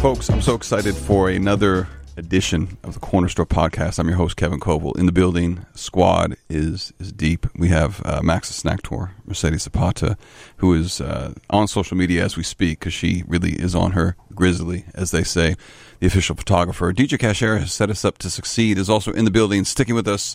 Folks, I'm so excited for another edition of the Corner Store podcast. I'm your host, Kevin Coval. In the building, squad is is deep. We have uh, Max Snack Tour, Mercedes Zapata, who is uh, on social media as we speak because she really is on her grizzly, as they say, the official photographer. DJ Cashera has set us up to succeed, is also in the building, sticking with us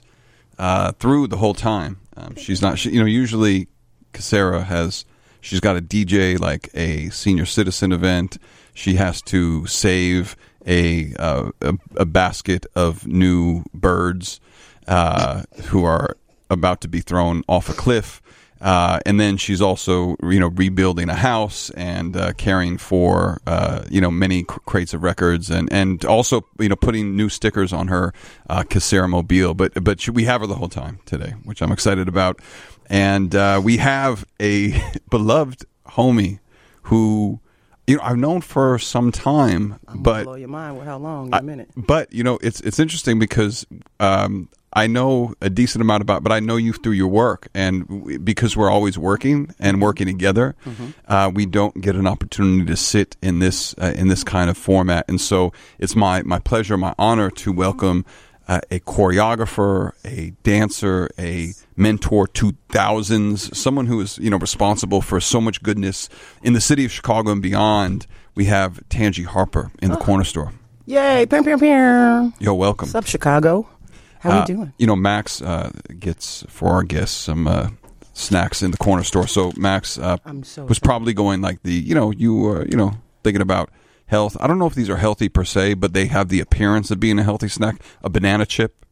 uh, through the whole time. Um, she's not, she, you know, usually Casera has, she's got a DJ like a senior citizen event. She has to save a uh, a, a basket of new birds uh, who are about to be thrown off a cliff. Uh, and then she's also, you know, rebuilding a house and uh, caring for, uh, you know, many cr- crates of records and, and also, you know, putting new stickers on her uh, Casera mobile. But but she, we have her the whole time today, which I'm excited about. And uh, we have a beloved homie who you know I've known for some time, I'm but blow your mind with how long I- a minute. But you know, it's it's interesting because um, I know a decent amount about, but I know you through your work, and w- because we're always working and working together, uh, we don't get an opportunity to sit in this uh, in this kind of format. And so, it's my my pleasure, my honor to welcome. Uh, a choreographer, a dancer, a mentor to thousands, someone who is you know responsible for so much goodness in the city of Chicago and beyond. We have Tanji Harper in the corner store. Yay! Pam, pam, pam. Yo, welcome. What's up, Chicago? How Uh, we doing? You know, Max uh, gets for our guests some uh, snacks in the corner store. So Max uh, so was probably going like the you know you were you know thinking about health. I don't know if these are healthy per se, but they have the appearance of being a healthy snack. A banana chip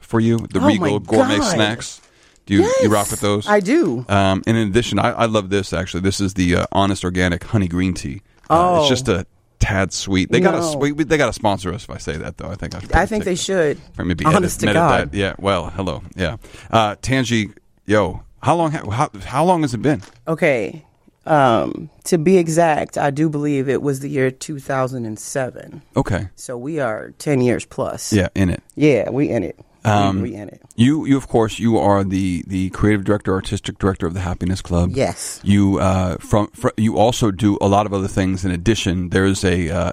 for you, the Oh Regal gourmet God. snacks. Do you you rock with those? I do. Um, and in addition, I, I love this actually. This is the uh, Honest Organic Honey Green Tea. Uh, It's Oh. just a tad sweet. They got No. to they got to sponsor us if I say that though. I think I, should I think they that. should. Or maybe Honest edit, to God. that. Yeah. Well, hello. Yeah. Uh, Tanji, yo, how long? ha- How, how long has it been? Okay. Um, to be exact, I do believe it was the year 2007. Okay. So we are 10 years plus. Yeah, in it. Yeah, we in it. Um, we, we in it. You, you of course, you are the the creative director, artistic director of the Happiness Club. Yes. You uh, from, fr you also do a lot of other things. In addition, there's a uh,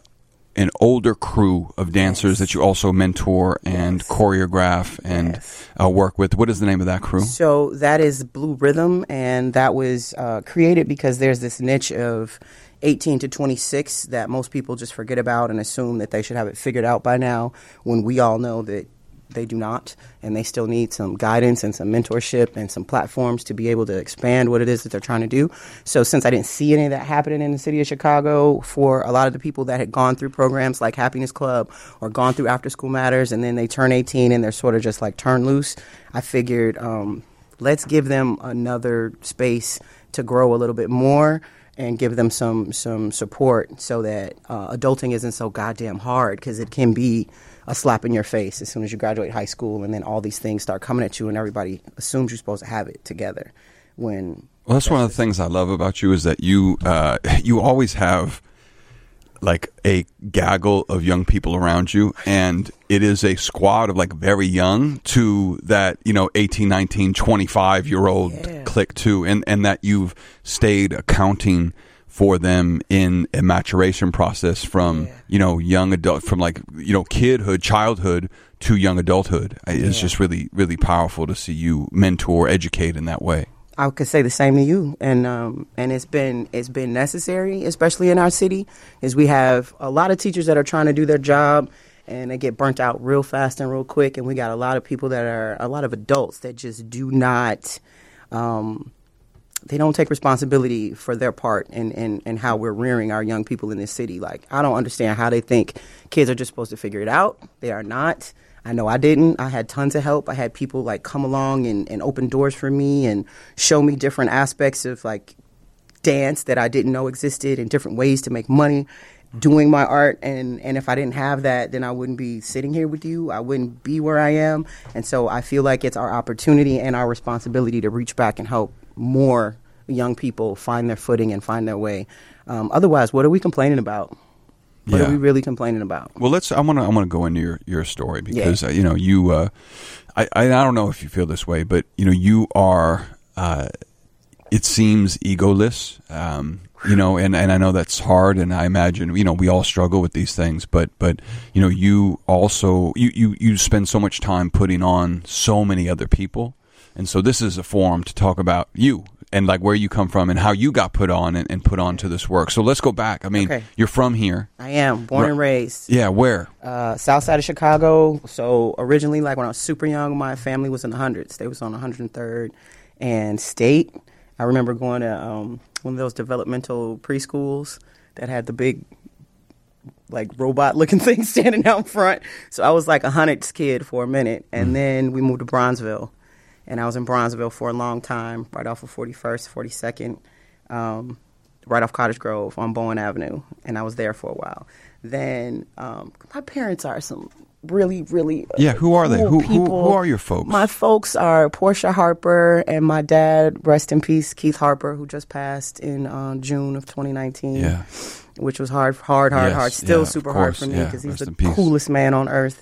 an older crew of dancers that you also mentor and Yes. choreograph and Yes. uh, work with. What is the name of that crew? So that is Blu Rhythm, and that was uh, created because there's this niche of 18 to 26 that most people just forget about and assume that they should have it figured out by now, when we all know that they do not, and they still need some guidance and some mentorship and some platforms to be able to expand what it is that they're trying to do. So, since I didn't see any of that happening in the city of Chicago for a lot of the people that had gone through programs like Happiness Club or gone through After School Matters, and then they turn 18 and they're sort of just like turned loose, I figured um, let's give them another space to grow a little bit more and give them some some support so that uh, adulting isn't so goddamn hard because it can be a slap in your face as soon as you graduate high school and then all these things start coming at you and everybody assumes you're supposed to have it together when Well, that's one of the things I love about you is that you uh, you always have like a gaggle of young people around you. And it is a squad of like very young to that you know 18 19 25 year old Yeah. click too. And and that you've stayed accounting for them in a maturation process from you know young adult from like you know kidhood childhood to young adulthood. It's Yeah. just really really powerful to see you mentor educate in that way I could say the same to you, and um, and it's been it's been necessary, especially in our city, is we have a lot of teachers that are trying to do their job, and they get burnt out real fast and real quick, and we got a lot of people that are a lot of adults that just do not. Um, they don't take responsibility for their part in, in, in how we're rearing our young people in this city. Like, I don't understand how they think kids are just supposed to figure it out. They are not. I know I didn't. I had tons of help. I had people like come along and, and open doors for me and show me different aspects of like dance that I didn't know existed and different ways to make money doing my art. And and if I didn't have that then I wouldn't be sitting here with you. I wouldn't be where I am. And so I feel like it's our opportunity and our responsibility to reach back and help more young people find their footing and find their way. Um, otherwise what are we complaining about what Yeah. are we really complaining about Well, let's. I want to. I want to go into your your story because uh, you know you. Uh, I, I I don't know if you feel this way, but you know you are. Uh, it seems egoless. Um, you know, and, and I know that's hard, and I imagine you know we all struggle with these things. But but you know, you also you you you spend so much time putting on so many other people, and so this is a forum to talk about you and like where you come from and how you got put on and, and put on to this work. So let's go back. I mean, Okay. you're from here. I am born and raised. Yeah, where? uh, south side of Chicago. So originally, like when I was super young, my family was in the hundreds. They was on 103rd and State. I remember going to um, one of those developmental preschools that had the big, like robot looking thing standing out front. So I was like a hundreds kid for a minute, and then we moved to Bronzeville, and I was in Bronzeville for a long time, right off of 41st, 42nd. Um, right off Cottage Grove on Bowen Avenue, and I was there for a while. Then um, my parents are some really, really uh, Yeah, who are they? Who- who- who are your folks? My folks are Portia Harper and my dad, rest in peace, Keith Harper, who just passed in uh, June of 2019. Yeah. which was hard, hard, hard, Yes, hard. Still yeah, super hard for me yeah, because he's rest the coolest man on earth.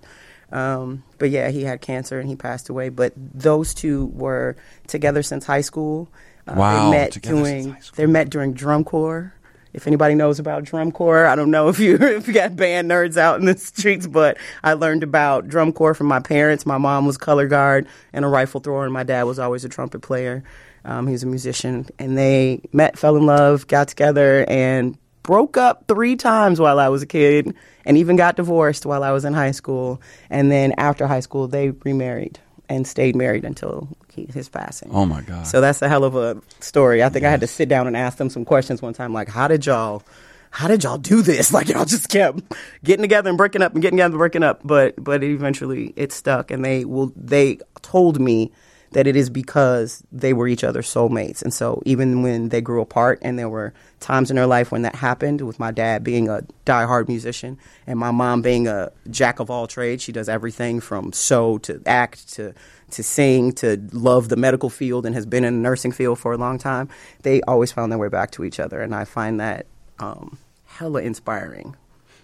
Um, but yeah, he had cancer and he passed away. But those two were together since high school. Uh, Wow, they met together doing they met during drum corps. If anybody knows about drum corps, I don't know if you if you got band nerds out in the streets, but I learned about drum corps from my parents. My mom was color guard and a rifle thrower, and my dad was always a trumpet player. Um, he was a musician, and they met, fell in love, got together, and broke up three times while I was a kid, and even got divorced while I was in high school. And then after high school, they remarried and stayed married until he, his passing. Oh my God. So that's a hell of a story. I think I had to sit down and ask them some questions one time, like, how did y'all, how did y'all do this? Like y'all just kept getting together and breaking up and getting together and breaking up, but but eventually it stuck, and they will. They told me that it is because they were each other's soulmates, and so even when they grew apart, and there were times in their life when that happened, with my dad being a diehard musician and my mom being a jack of all trades, she does everything from sew to act to to sing to love the medical field and has been in the nursing field for a long time. They always found their way back to each other, and I find that um, hella inspiring.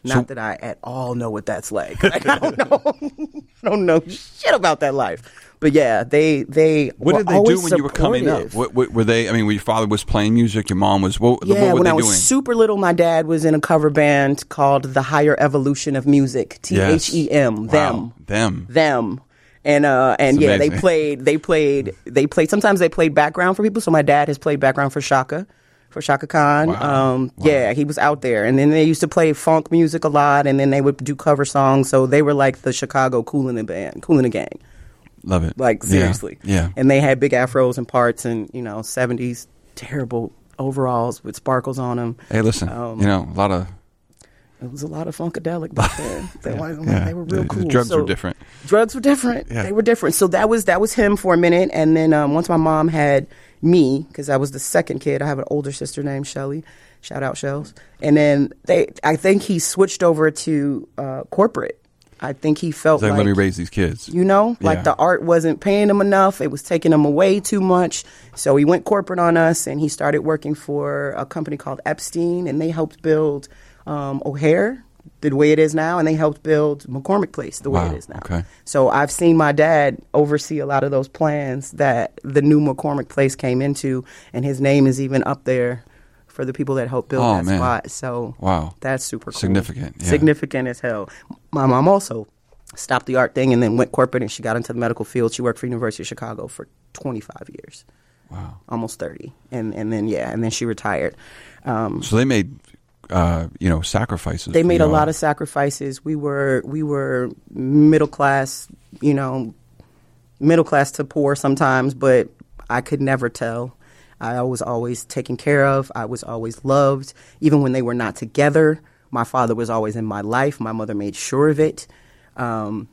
Not So- that I at all know what that's like. Like, I don't know. I don't know shit about that life. But yeah, they they what were did they do when you were coming up? What, what were they? I mean, when your father was playing music. Your mom was. What, Yeah, what were when I was doing? super little, my dad was in a cover band called The Higher Evolution of Music. T. H E M. Wow. Them. Them. Them. And uh and yeah, they played they played they played sometimes they played background for people. So my dad has played background for Chaka. For Chaka Khan. Wow. Um yeah, he was out there. And then they used to play funk music a lot and then they would do cover songs. So they were like the Chicago Cool in the Band, Kool and the Gang. Love it. Like seriously. Yeah. And they had big afros and parts and, you know, seventies terrible overalls with sparkles on them. Hey, listen. Um, you know, a lot of It was a lot of funkadelic back then. They, wanted- yeah. they were real The- the cool. drugs were different. Drugs were different. Yeah. They were different. So that was that was him for a minute, and then um, once my mom had me, because I was the second kid, I have an older sister named Shelly. Shout out Shells. And then they, I think he switched over to uh, corporate. I think he felt like, like let me raise these kids. you know, like Yeah. the art wasn't paying him enough. It was taking him away too much. So he went corporate on us and he started working for a company called Epstein and they helped build um, O'Hare the way it is now and they helped build McCormick Place the way it is now. okay. So I've seen my dad oversee a lot of those plans that the new McCormick Place came into and his name is even up there for the people that helped build Oh, that man. spot. So Wow. that's super cool. Significant, yeah. Significant as hell. My mom also stopped the art thing and then went corporate and she got into the medical field. She worked for University of Chicago for 25 years, Wow. almost 30. And and then yeah, and then she retired. Um, So they made, uh, you know, sacrifices. they made a lot of sacrifices. We were we were middle class, you know, middle class to poor sometimes, but I could never tell. I was always taken care of. I was always loved, even when they were not together. My father was always in my life. My mother made sure of it. Um,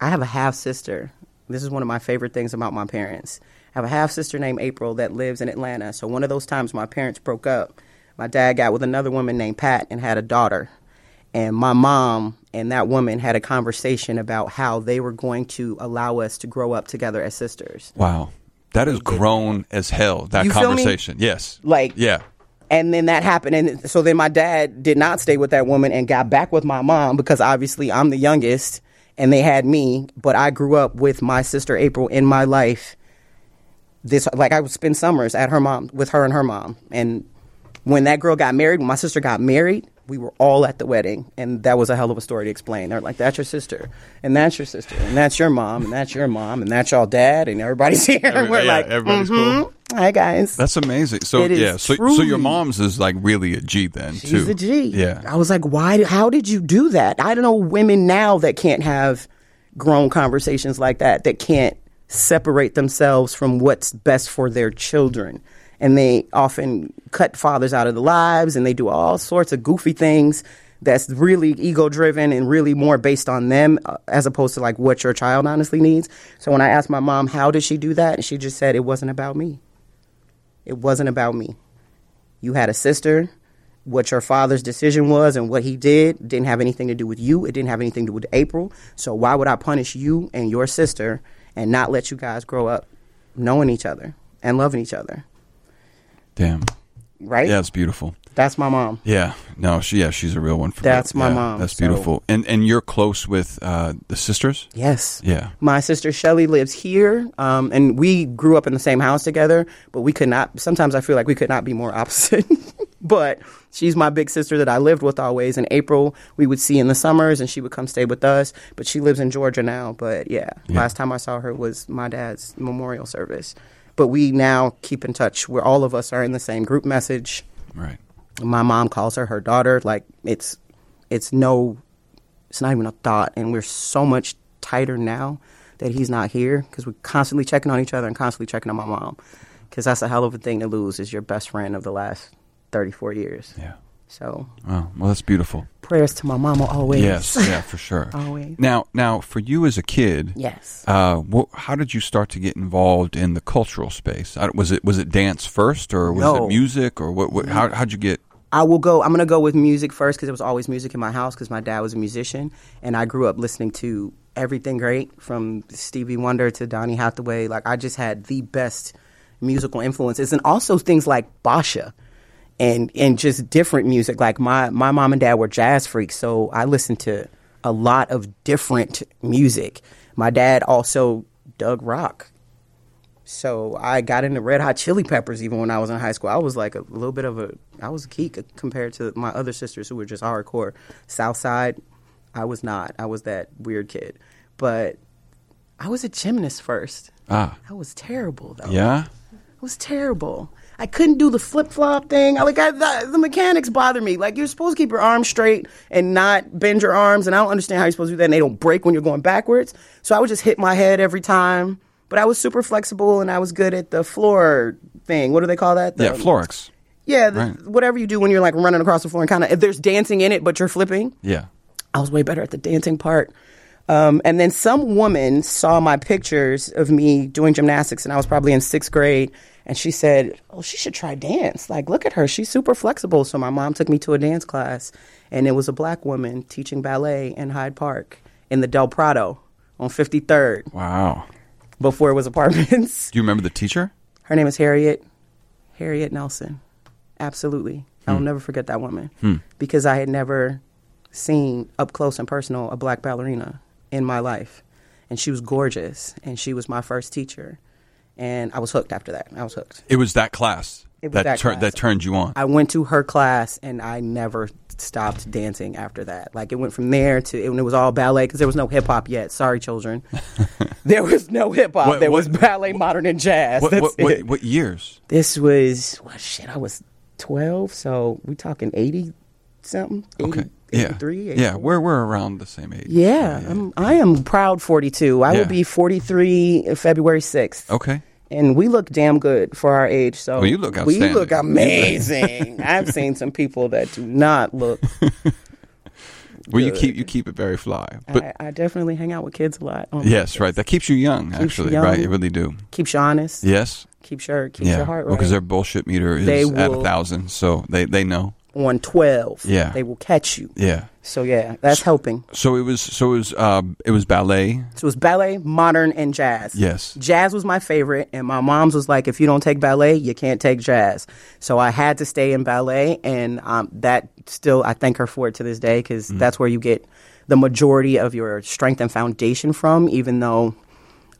I have a half sister. This is one of my favorite things about my parents. I have a half sister named April that lives in Atlanta. So one of those times my parents broke up, my dad got with another woman named Pat and had a daughter. And my mom and that woman had a conversation about how they were going to allow us to grow up together as sisters. Wow. That is grown as hell. That You conversation. Yes. Like- Yeah. And then that happened. And so then my dad did not stay with that woman and got back with my mom because obviously I'm the youngest and they had me. But I grew up with my sister April in my life this like I would spend summers at her mom with her and her mom. And when that girl got married, when my sister got married, we were all at the wedding, and that was a hell of a story to explain. They're like, "That's your sister, and that's your sister, and that's your mom, and that's your mom, and that's y'all dad, and everybody's here." and we're yeah, like, everybody's "Mhm. Hi guys. That's amazing. So It is yeah, so so your mom's is like really a G then too. She's a G. Yeah. I was like, why? How did you do that? I don't know women now that can't have grown conversations like that, that can't separate themselves from what's best for their children. And they often cut fathers out of the lives and they do all sorts of goofy things that's really ego driven and really more based on them uh, as opposed to like what your child honestly needs. So when I asked my mom, how did she do that? And she just said, it wasn't about me. It wasn't about me. You had a sister. What your father's decision was and what he did didn't have anything to do with you. It didn't have anything to do with April. So why would I punish you and your sister and not let you guys grow up knowing each other and loving each other? Damn. Right? Yeah, it's beautiful. That's my mom. Yeah. No, she yeah, she's a real one for That's my Yeah, mom, That's so- beautiful. And and you're close with uh the sisters? Yes. Yeah. My sister Shelly lives here, um, and we grew up in the same house together. But we could not. Sometimes I feel like we could not be more opposite. but she's my big sister that I lived with always. In April, we would see in the summers, and she would come stay with us. But she lives in Georgia now. But yeah, Yeah. last time I saw her was my dad's memorial service. But we now keep in touch. Where all of us are in the same group message. Right. My mom calls her her daughter. Like it's it's no it's not even a thought and we're so much tighter now that he's not here because we're constantly checking on each other and constantly checking on my mom because that's a hell of a thing to lose is your best friend of the last 34 years Yeah. So Oh, well that's beautiful. prayers to my mama always Yes, yeah, for sure. Always. Now, now for you as a kid, yes uh, wh- how did you start to get involved in the cultural space? I, was it was it dance first, or was No. it music, or what? what how how'd you get? I will go. I'm going to go with music first because it was always music in my house because my dad was a musician and I grew up listening to everything great from Stevie Wonder to Donny Hathaway. Like I just had the best musical influences and also things like Basia and and just different music. Like my my mom and dad were jazz freaks, so I listened to a lot of different music. My dad also dug rock. So I got into Red Hot Chili Peppers even when I was in high school. I was like a little bit of a I was a geek compared to my other sisters who were just hardcore. Southside, I was not. I was that weird kid. But I was a gymnast first. Ah, I was terrible though. yeah. It was terrible. I couldn't do the flip flop thing. I like I, the, the mechanics bother me. Like you're supposed to keep your arms straight and not bend your arms, and I don't understand how you're supposed to do that. And they don't break when you're going backwards. So I would just hit my head every time. But I was super flexible, and I was good at the floor thing. What do they call that? The, Yeah, Florix. Yeah, the, Right. whatever you do when you're like running across the floor and kind of there's dancing in it, but you're flipping. Yeah. I was way better at the dancing part. Um, and then some woman saw my pictures of me doing gymnastics, and I was probably in sixth grade. And she said, "Oh, she should try dance. Like, look at her; she's super flexible." So my mom took me to a dance class, and it was a black woman teaching ballet in Hyde Park in the Del Prado on 53rd Wow. before it was apartments. Do you remember the teacher? Her name is Harriet, Harriet Nelson. Absolutely. Hmm. I will never forget that woman hmm. because I had never seen up close and personal a black ballerina in my life. And she was gorgeous, and she was my first teacher. And I was hooked after that. I was hooked. It was that class It was that that tur- class. that turned you on. I went to her class, and I never stopped dancing after that. Like it went from there to, and it was all ballet because there was no hip hop yet. Sorry, children. there was no hip hop. There what- was ballet, modern, and jazz. what, what, what, it. what years? This was well, shit. I was twelve, so we talking eighty something. 80, Okay. Yeah. 83, Yeah, 84. we're we're around the same age. Yeah, I'm, I am proud forty two. I Yeah. will be forty three February sixth. Okay. And we look damn good for our age. So Well, you look We look amazing. I've seen some people that do not look. Well, you keep you keep it very fly. But I, I definitely hang out with kids a lot. Oh, yes, right. That keeps you young. you Actually, young. right? You really do. Keeps you honest. Yes. Keeps your keeps yeah. your heart Well, right. because their bullshit meter is They at a thousand, so they they know. On twelve. Yeah. they will catch you. Yeah. So yeah, that's helping. So it was so it was uh, it was ballet. So it was ballet, modern, and jazz. Yes. Jazz was my favorite, and my mom's was like, if you don't take ballet, you can't take jazz. So I had to stay in ballet, and um, that still, I thank her for it to this day because Mm. that's where you get the majority of your strength and foundation from, even though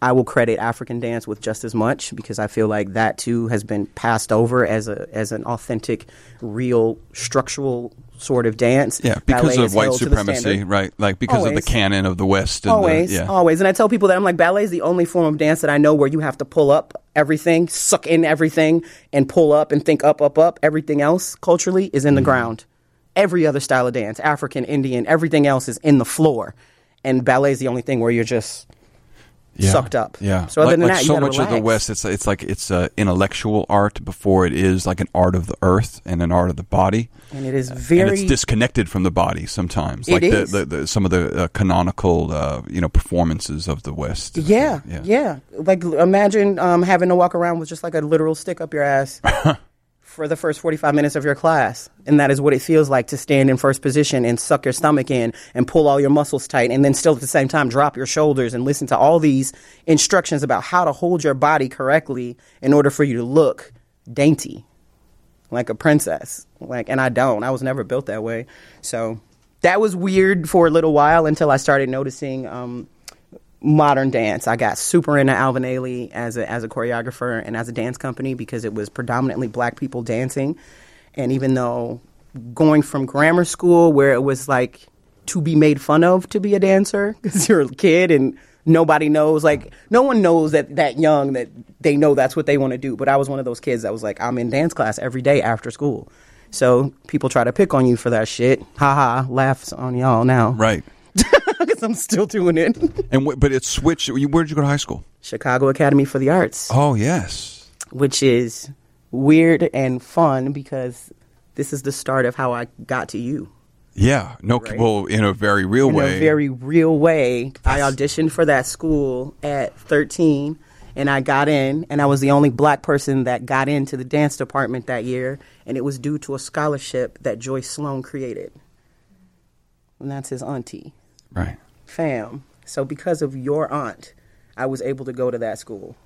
I will credit African dance with just as much because I feel like that too has been passed over as a as an authentic, real structural sort of dance. Yeah, because Ballet of white held to the supremacy, right? Like because of the canon of the West. And Always, the, yeah. always. And I tell people that I'm like, ballet is the only form of dance that I know where you have to pull up everything, suck in everything, and pull up and think up, up, up. Everything else culturally is Mm-hmm. in the ground. Every other style of dance, African, Indian, everything else is in the floor. And ballet is the only thing where you're just yeah. sucked up. Yeah. So other like, than like that, you so gotta much of the. West, it's it's like it's uh, intellectual art before it is like an art of the earth and an art of the body. and it is and very it's disconnected from the body sometimes. It like is. The, the, the some of the uh, canonical uh, you know performances of the West. Yeah, yeah. yeah. Like imagine um, having to walk around with just like a literal stick up your ass for the first 45 minutes of your class. And that is what it feels like to stand in first position and suck your stomach in and pull all your muscles tight and then still at the same time drop your shoulders and listen to all these instructions about how to hold your body correctly in order for you to look dainty like a princess. Like, and I don't. I was never built that way. So that was weird for a little while until I started noticing um, modern dance. I got super into Alvin Ailey as a as a choreographer and as a dance company because it was predominantly black people dancing. And even though going from grammar school where it was like to be made fun of to be a dancer because you're a kid and nobody knows like no one knows that that young that they know that's what they want to do but i was one of those kids that was like i'm in dance class every day after school so people try to pick on you for that shit haha laughs on y'all now Right. because i'm still doing it And w- but it switched. Where did you go to high school? chicago academy for the arts Oh yes. which is weird and fun because this is the start of how i got to you Yeah. No. Right. Well, in a very real in way. a very real way. I auditioned for that school at 13 and I got in and I was the only black person that got into the dance department that year and it was due to a scholarship that Joyce Sloane created. And that's his auntie. Right. Fam. So because of your aunt, I was able to go to that school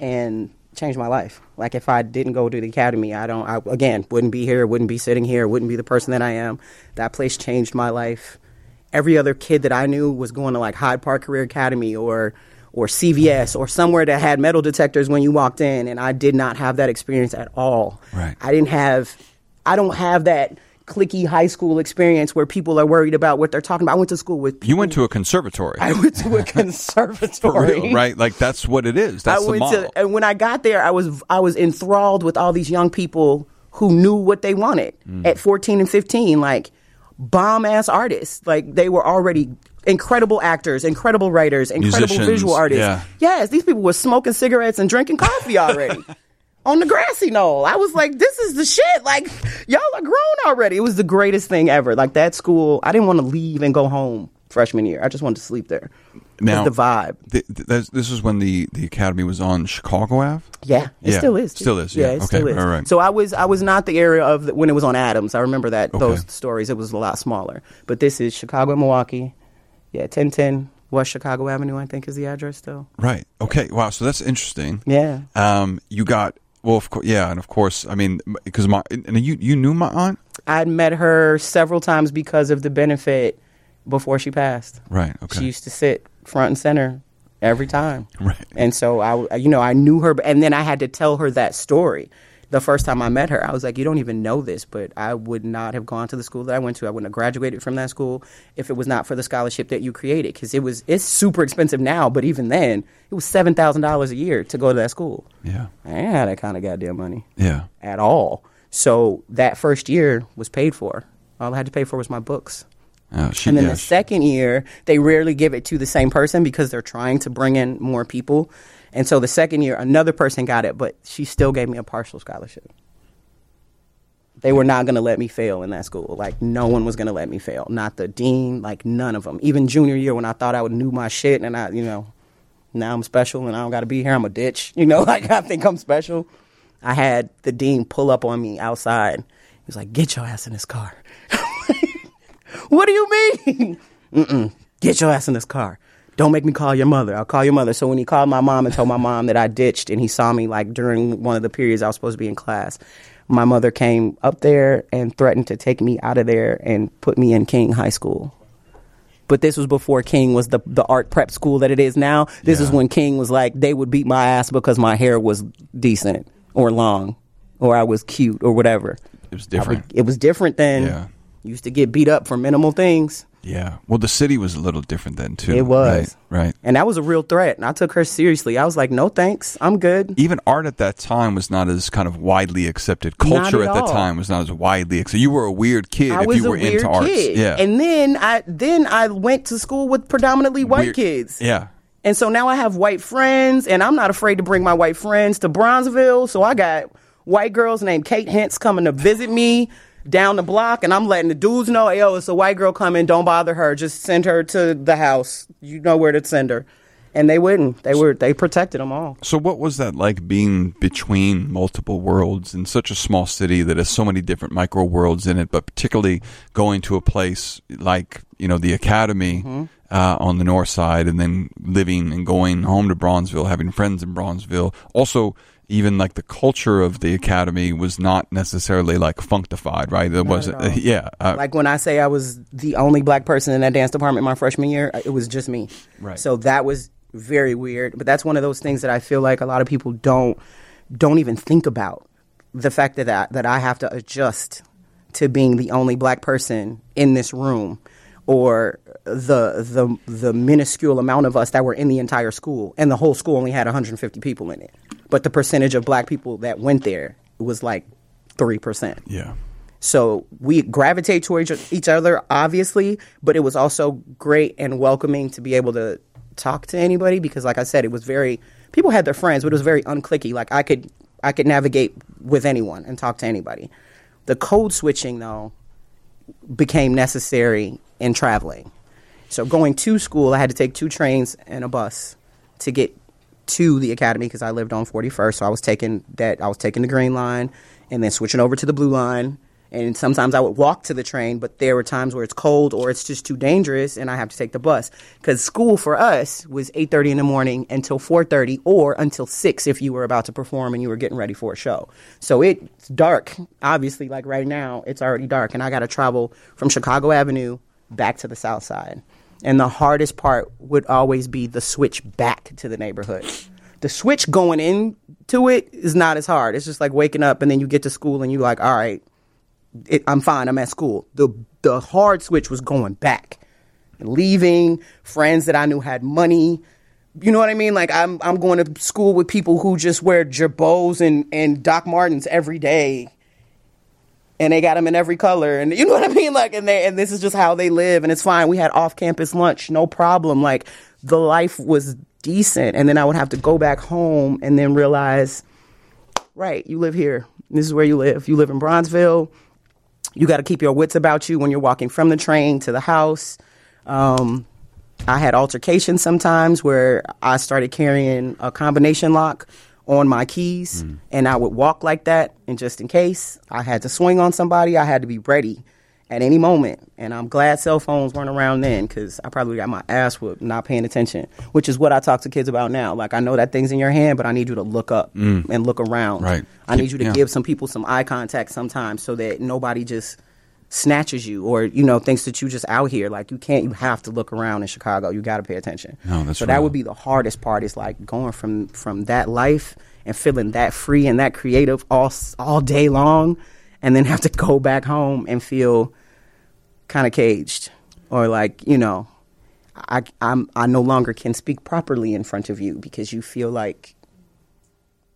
and change my life. Like if I didn't go to the academy, I don't I again wouldn't be here, wouldn't be sitting here, wouldn't be the person that I am. That place changed my life. Every other kid that I knew was going to like Hyde Park Career Academy or or CVS or somewhere that had metal detectors when you walked in and I did not have that experience at all. Right. I didn't have I don't have that clicky high school experience where people are worried about what they're talking about. I went to school with You went to a conservatory. I went to a for conservatory. real, right? Like that's what it is. That's I went to, and when I got there, I was I was enthralled with all these young people who knew what they wanted Mm. at 14 and 15, like bomb ass artists. Like they were already incredible actors, incredible writers, incredible Musicians, visual artists. yeah. Yes, these people were smoking cigarettes and drinking coffee already. On the grassy knoll, I was like, "This is the shit!" Like, y'all are grown already. It was the greatest thing ever. Like that school, I didn't want to leave and go home freshman year. I just wanted to sleep there. Now- the vibe. Th- th- this is when the, the academy was on Chicago Ave. Yeah, it Yeah, still is. too. still is, yeah. it Okay, still is. all right. So I was I was not the area of the, when it was on Adams. I remember that those stories. It was a lot smaller. But this is Chicago and Milwaukee. Yeah, ten ten West Chicago Avenue. I think is the address still. Right. Okay. Wow. So that's interesting. Yeah. Um, you got well, of course, yeah, and of course, I mean, because my and you you knew my aunt, I'd met her several times because of the benefit before she passed. right? Okay. She used to sit front and center every time. Right. And so I, you know, I knew her, and then I had to tell her that story. The first time I met her, I was like, "You don't even know this, but I would not have gone to the school that I went to. I wouldn't have graduated from that school if it was not for the scholarship that you created. Because it was, it's super expensive now, but even then, it was seven thousand dollars a year to go to that school. yeah. I ain't had that kind of goddamn money Yeah. at all. So that first year was paid for. All I had to pay for was my books. Uh, she, And then yeah, the she- second year, they rarely give it to the same person because they're trying to bring in more people. And so the second year, another person got it, but she still gave me a partial scholarship. They were not going to let me fail in that school. Like, no one was going to let me fail. Not the dean, like, none of them. Even junior year, when I thought I would knew my shit and I, you know, now I'm special and I don't got to be here, I'm a ditch. You know, like, I think I'm special. I had the dean pull up on me outside. He was like, get your ass in this car. What do you mean? Mm-mm. Get your ass in this car. Don't make me call your mother. I'll call your mother. So when he called my mom and told my mom that I ditched and he saw me like during one of the periods I was supposed to be in class, my mother came up there and threatened to take me out of there and put me in King High School. But this was before King was the the art prep school that it is now. This is when King was like they would beat my ass because my hair was decent or long or I was cute or whatever. It was I would- different. it was different then. Yeah. Used to get beat up for minimal things. Yeah. Well, the city was a little different then too. It was. right. right. And that was a real threat. And I took her seriously. I was like, no thanks. I'm good. Even art at that time was not as kind of widely accepted. Culture at at, that time was not as widely accepted. You were a weird kid I if you were into arts. kid. Yeah. And then I then I went to school with predominantly white Weird- kids. Yeah. And so now I have white friends, and I'm not afraid to bring my white friends to Bronzeville. So I got white girls named Kate Hentz coming to visit me down the block, and I'm letting the dudes know, hey, yo, it's a white girl coming. Don't bother her. Just send her to the house. You know where to send her. And they wouldn't. They were. They protected them all. So, what was that like being between multiple worlds in such a small city that has so many different micro worlds in it, but particularly going to a place like, you know, the academy Mm-hmm. uh, on the north side and then living and going home to Bronzeville, having friends in Bronzeville. Also, even like the culture of the academy was not necessarily like functified, right? There wasn't, yeah. Uh, Like when I say I was the only black person in that dance department my freshman year, it was just me. Right. So that was very weird. But that's one of those things that I feel like a lot of people don't don't even think about. The fact that I, that I have to adjust to being the only black person in this room, or the the the minuscule amount of us that were in the entire school, and the whole school only had 150 people in it. But the percentage of black people that went there was like three percent. yeah. So we gravitate towards each- each other, obviously, but it was also great and welcoming to be able to talk to anybody because, like I said, it was very people had their friends, but it was very unclicky. Like I could I could navigate with anyone and talk to anybody. The code switching though became necessary in traveling. So going to school, I had to take two trains and a bus to get to the academy because I lived on 41st. So I was taking that I was taking the green line and then switching over to the blue line. And sometimes I would walk to the train, but there were times where it's cold or it's just too dangerous, and I have to take the bus. Because school for us was 8:30 in the morning until 4:30, or until six if you were about to perform and you were getting ready for a show. So it's dark. Obviously, like right now, it's already dark, and I got to travel from Chicago Avenue back to the South Side. And the hardest part would always be the switch back to the neighborhood. The switch going into it is not as hard. It's just like waking up and then you get to school and you're like, all right, it, I'm fine. I'm at school. The the hard switch was going back, leaving friends that I knew had money. You know what I mean? Like I'm I'm going to school with people who just wear Girbauds and and Doc Martens every day, and they got them in every color. And you know what I mean? Like and they and this is just how they live, and it's fine. We had off campus lunch, no problem. Like the life was decent, and then I would have to go back home and then realize, right, you live here. This is where you live. You live in Bronzeville you got to keep your wits about you when you're walking from the train to the house. Um, I had altercations sometimes where I started carrying a combination lock on my keys, mm. and I would walk like that. And just in case I had to swing on somebody, I had to be ready at any moment. And I'm glad cell phones weren't around then because I probably got my ass whooped not paying attention, which is what I talk to kids about now. Like, I know that thing's in your hand, but I need you to look up mm. and look around. Right. I need you to Yeah. give some people some eye contact sometimes so that nobody just snatches you or you know thinks that you just out here like you can't you have to look around in chicago you got to pay attention No, that's so that would be the hardest part is like going from from that life and feeling that free and that creative all all day long and then have to go back home and feel kind of caged or like you know I, I'm, I no longer can speak properly in front of you because you feel like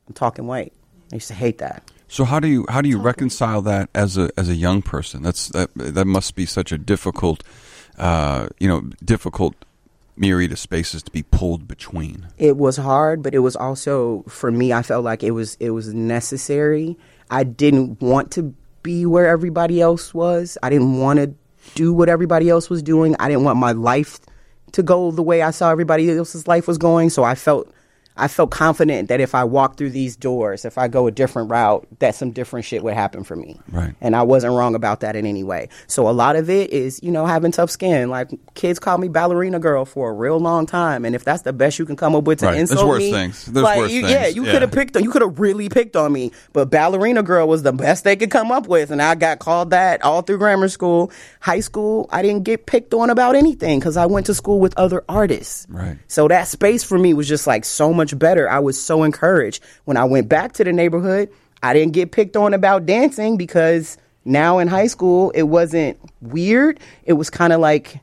I'm talking white. I used to hate that. So how do you how do you reconcile that as a as a young person? That's that that must be such a difficult, uh, you know, difficult myriad of spaces to be pulled between. It was hard, but it was also for me. I felt like it was it was necessary. I didn't want to be where everybody else was. I didn't want to do what everybody else was doing. I didn't want my life to go the way I saw everybody else's life was going. So I felt I felt confident that if I walked through these doors, if I go a different route, that some different shit would happen for me. Right. And I wasn't wrong about that in any way. So a lot of it is, you know, having tough skin. Like kids call me ballerina girl for a real long time, and if that's the best you can come up with to Right. There's insult worse me, things. There's like, worse you, things. Yeah, you Yeah. could have picked on. You could have really picked on me, but ballerina girl was the best they could come up with, and I got called that all through grammar school, high school. I didn't get picked on about anything because I went to school with other artists. Right. So that space for me was just like so much better. I was so encouraged. When I went back to the neighborhood, I didn't get picked on about dancing because now in high school it wasn't weird. It was kind of like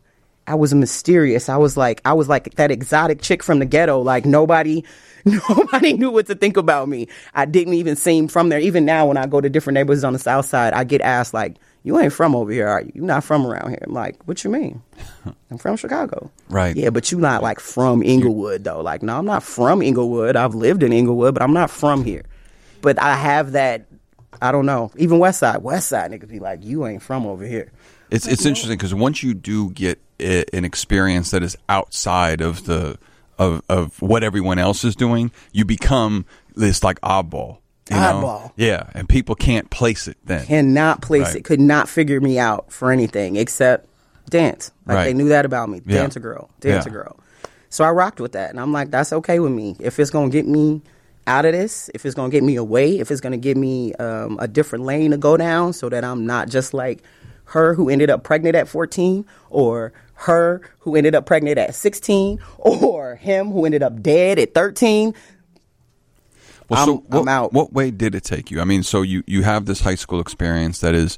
I was mysterious. I was like I was like that exotic chick from the ghetto. Like nobody nobody knew what to think about me. I didn't even seem from there. Even now when I go to different neighborhoods on the south side, I get asked like, "You ain't from over here, are you? You're not from around here." I'm like, "What you mean?" I'm from Chicago. Right. Yeah, but you not like from Englewood though. Like, no, I'm not from Englewood. I've lived in Englewood, but I'm not from here. But I have that. I don't know. Even West Side, West Side niggas be like, you ain't from over here. It's it's interesting because once you do get i an experience that is outside of the of of what everyone else is doing, you become this like oddball. You know? Oddball. Yeah, and people can't place it then. Cannot place Right. it. Could not figure me out for anything except dance. Like Right. they knew that about me. Yeah. Dance a girl. Dance Yeah. a girl. So I rocked with that, and I'm like, that's okay with me. If it's gonna get me out of this, if it's gonna get me away, if it's gonna give me um, a different lane to go down, so that I'm not just like her who ended up pregnant at 14, or her who ended up pregnant at 16, or him who ended up dead at 13. Well, I'm- so what, I'm out. what way did it take you? I mean, so you you have this high school experience that is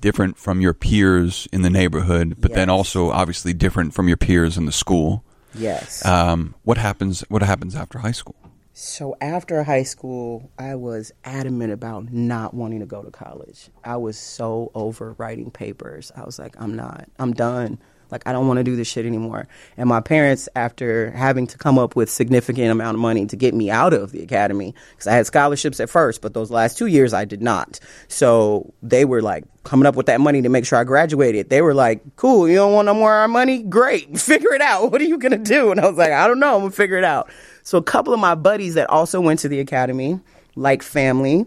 different from your peers in the neighborhood, but then also obviously different from your peers in the school. Yes. Um, what happens? What happens after high school? So after high school, I was adamant about not wanting to go to college. I was so over writing papers. I was like, I'm not. I'm done. Like I don't want to do this shit anymore. And my parents, after having to come up with significant amount of money to get me out of the academy, because I had scholarships at first, but those last two years I did not. So they were like coming up with that money to make sure I graduated. They were like, "Cool, you don't want no more of our money? Great, figure it out. What are you gonna do?" And I was like, "I don't know. I'm gonna figure it out." So a couple of my buddies that also went to the academy, like family,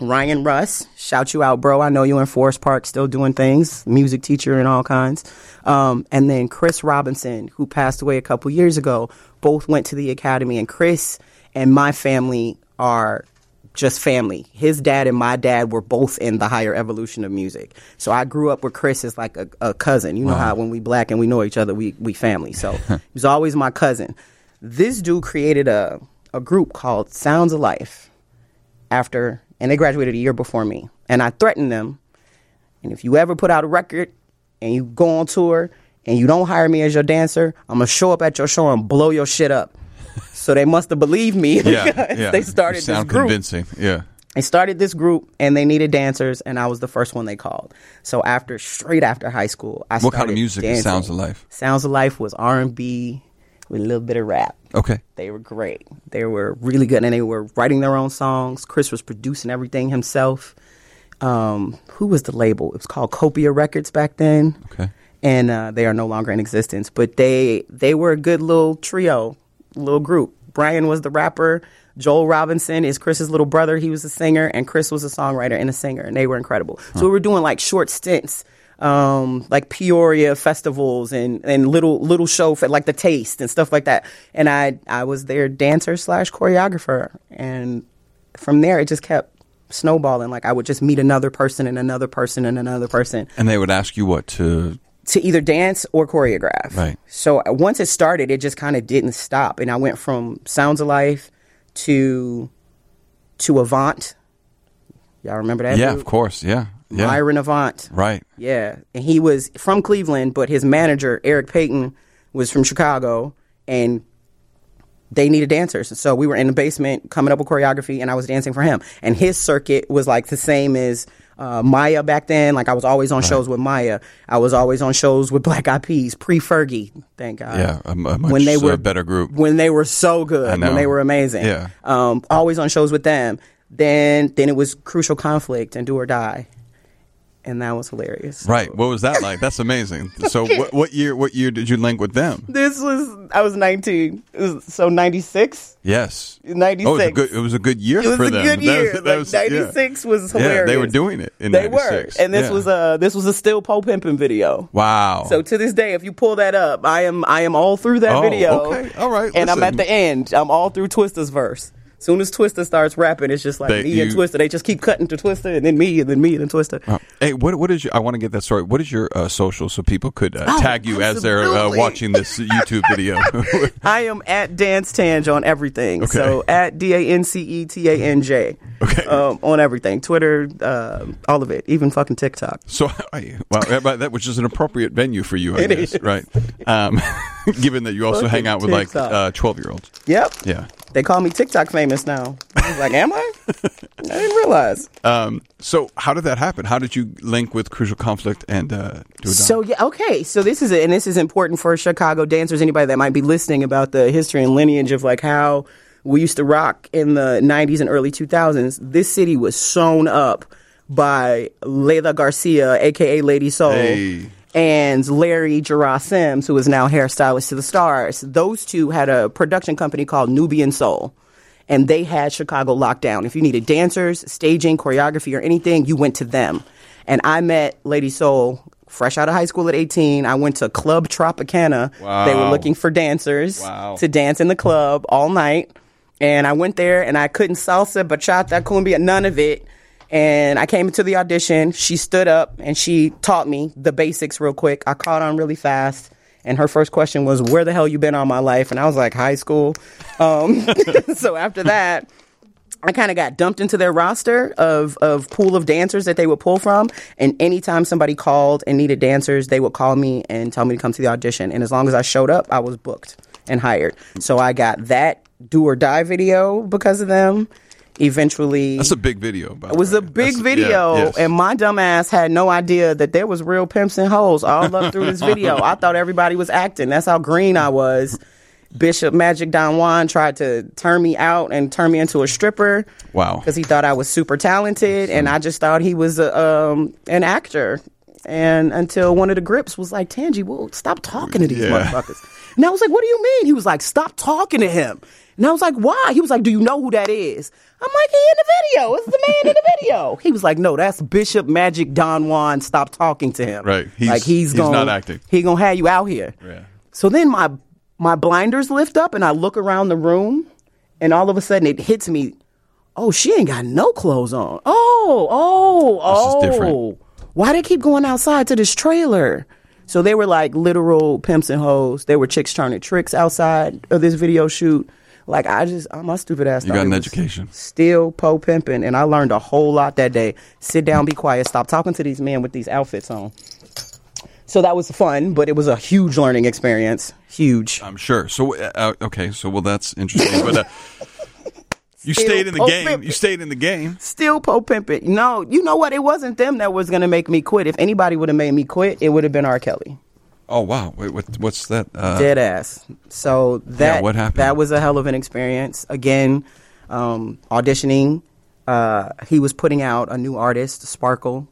Ryan Russ, shout you out, bro. I know you in Forest Park, still doing things, music teacher and all kinds. Um, and then Chris Robinson, who passed away a couple years ago, both went to the academy. And Chris and my family are just family. His dad and my dad were both in the higher evolution of music. So I grew up with Chris as like a, a cousin. You know how when we black and we know each other, we we family. So he was always my cousin. This dude created a a group called Sounds of Life after, and they graduated a year before me. And I threatened them. And if you ever put out a record and you go on tour and you don't hire me as your dancer, I'm gonna show up at your show and blow your shit up. so they must have believed me Yeah, yeah. they You started this sound group. convincing. Yeah. They started this group and they needed dancers, and I was the first one they called. So after, straight after high school, I What kind of music is dancing. Sounds of Life? Sounds of Life was R and B with a little bit of rap. Okay. They were great. They were really good, and they were writing their own songs. Chris was producing everything himself. Um, who was the label? It was called Copia Records back then. Okay. And uh, they are no longer in existence. But they they were a good little trio, little group. Brian was the rapper. Joel Robinson is Chris's little brother. He was a singer, and Chris was a songwriter and a singer, and they were incredible. So we were doing like short stints, um, like Peoria festivals and, and little little show for like the Taste and stuff like that. And I I was their dancer slash choreographer, and from there it just kept snowballing. Like I would just meet another person and another person and another person And they would ask you what to. to either dance or choreograph. Right. So uh, once it started, it just kind of didn't stop, and I went from Sounds of Life to to Avant. Y'all remember that? Yeah, dude? of course. Yeah. Yeah. Myron Avant. Right. Yeah, and he was from Cleveland, but his manager Eric Payton was from Chicago, and they needed dancers. So we were in the basement coming up with choreography, and I was dancing for him. And his circuit was like the same as uh, Mya back then. Like I was always on shows with Mya. I was always on shows with Black Eyed Peas pre Fergie. Thank God. Yeah, a, a much when they uh, were better group. when they were so good, I know. when they were amazing. Yeah. Um, always on shows with them. Then then it was Crucial Conflict and Do or Die. And that was hilarious. Right. What was that like? That's amazing. So what, what year? What year did you link with them? This was I was 19, was- so 96, Yes. 96. Oh, it was a good. It was a good year It was for a them. good That year. was- that like was- yeah. 96 was Yeah, hilarious. they were doing it in They were, and this Yeah. was a this was a still Poe pimping video. wow. So to this day, if you pull that up, I am I am all through that Oh, video. okay. All right. and I'm at the end. I'm all through Twista's verse. Soon as Twista starts rapping, it's just like They- me and you- Twista. They just keep cutting to Twista, and then me, and then me, and then Twista. Uh, Hey, what what is your? I want to get that story. What is your uh, social so people could uh, Oh, tag you as they're uh, watching this YouTube video? I am at Dance Tanj on everything. Okay. So at D A N C E T A N J. Okay. Um, on everything, Twitter, uh, all of it, even fucking TikTok. so, I- well, that, that which is an appropriate venue for you, I It guess, is. right? Um, given that you also hang out with like TikTok. uh, twelve year olds. Yep. Yeah. They call me TikTok famous now. I was like, am I? I didn't realize. Um, so, how did that happen? How did you link with Crucial Conflict and uh, do it? So yeah, okay. So this is and this is important for Chicago dancers. Anybody that might be listening about the history and lineage of like how we used to rock in the '90s and early 2000s. This city was sewn up by Leila Garcia, aka Lady Soul. Hey. And Larry Gerard Sims, who is now hairstylist to the stars. Those two had a production company called Nubian Soul. And they had Chicago locked down. If you needed dancers, staging, choreography, or anything, you went to them. And I met Lady Soul fresh out of high school at 18. I went to Club Tropicana. Wow. They were looking for dancers Wow. to dance in the club all night. And I went there and I couldn't salsa, bachata, cumbia, none of it. And I came into the audition. She stood up and she taught me the basics real quick. I caught on really fast. And her first question was, "Where the hell you been all my life?" And I was like, "High school." Um, so after that, I kind of got dumped into their roster of of pool of dancers that they would pull from. And anytime somebody called and needed dancers, they would call me and tell me to come to the audition. And as long as I showed up, I was booked and hired. So I got that do or die video because of them. Eventually, That's a big video. By it was a big video, and my dumb ass had no idea that there was real pimps and hoes all up through this video. I thought everybody was acting. That's how green I was. Bishop Magic Don Juan tried to turn me out and turn me into a stripper. Wow. Because he thought I was super talented, and I just thought he was a, um, an actor. And until one of the grips was like, Tanji, well, stop talking to these Yeah. motherfuckers. And I was like, what do you mean? He was like, stop talking to him. And I was like, why? He was like, do you know who that is? I'm like, he in the video. It's the man in the video. He was like, no, that's Bishop Magic Don Juan. Stop talking to him. Right. He's- like he's, he's gonna, not acting. He gonna have you out here. Yeah. So then my my blinders lift up and I look around the room, and all of a sudden it hits me. Oh, she ain't got no clothes on. Oh, oh, oh. This is oh. different. Why they keep going outside to this trailer? So they were like literal pimps and hoes. They were chicks turning tricks outside of this video shoot. Like I just, I'm my stupid ass. You got an education. Still po pimping, and I learned a whole lot that day. Sit down, be quiet, stop talking to these men with these outfits on. So that was fun, but it was a huge learning experience. Huge. I'm sure. So uh, okay, so well that's interesting. But uh, you Still stayed in the game. Pimpin'. You stayed in the game. Still po pimping. No, you know what? It wasn't them that was gonna make me quit. If anybody would have made me quit, it would have been R. Kelly. Oh wow! Wait, what, what's that? Uh, Dead ass. So that what happened? that was a hell of an experience. Again, um, auditioning. Uh, he was putting out a new artist, Sparkle,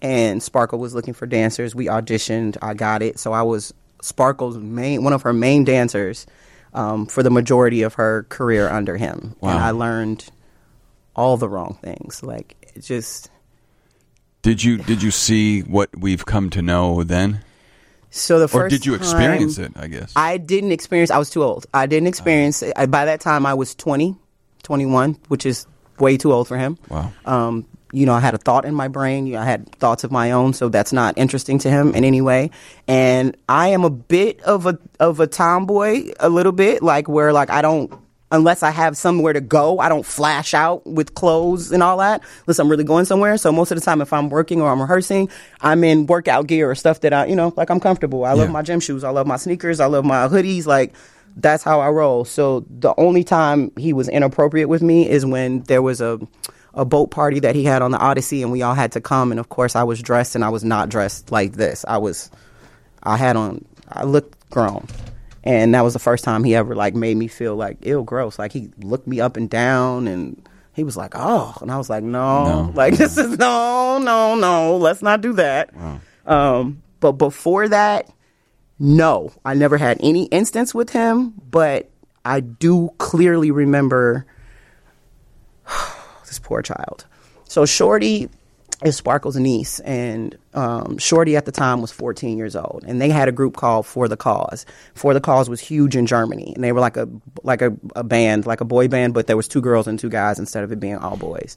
and Sparkle was looking for dancers. We auditioned. I got it. So I was Sparkle's main, one of her main dancers um, for the majority of her career under him. Wow. And I learned all the wrong things. Like it just. Did you did you see what we've come to know then, So the first or did you time- experience it? I guess. I didn't experience. I was too old. I didn't experience. I, by that time, I was 20, 21, which is way too old for him. Wow. Um, you know, I had a thought in my brain. You know, I had thoughts of my own, so that's not interesting to him in any way. And I am a bit of a of a tomboy, a little bit like where like I don't. Unless I have somewhere to go, I don't flash out with clothes and all that. Unless I'm really going somewhere. So most of the time, if I'm working or I'm rehearsing, I'm in workout gear or stuff that I, you know, like I'm comfortable. I love my gym shoes. I love my sneakers. I love my hoodies. Like that's how I roll. So the only time he was inappropriate with me is when there was a a boat party that he had on the Odyssey, and we all had to come. And of course, I was dressed, and I was not dressed like this. I was, I had on, I looked grown, and that was the first time he ever like made me feel like ill, gross. Like he looked me up and down and He was like, "Oh," and I was like, "No, like this is no, no, no. Let's not do that." Um, but before that, no, I never had any instance with him. But I do clearly remember this poor child. So Shorty is Sparkle's niece, and um, Shorty at the time was 14 years old, and they had a group called For the Cause. For the Cause was huge in Germany, and they were like a like a, a band, like a boy band, but there was two girls and two guys instead of it being all boys.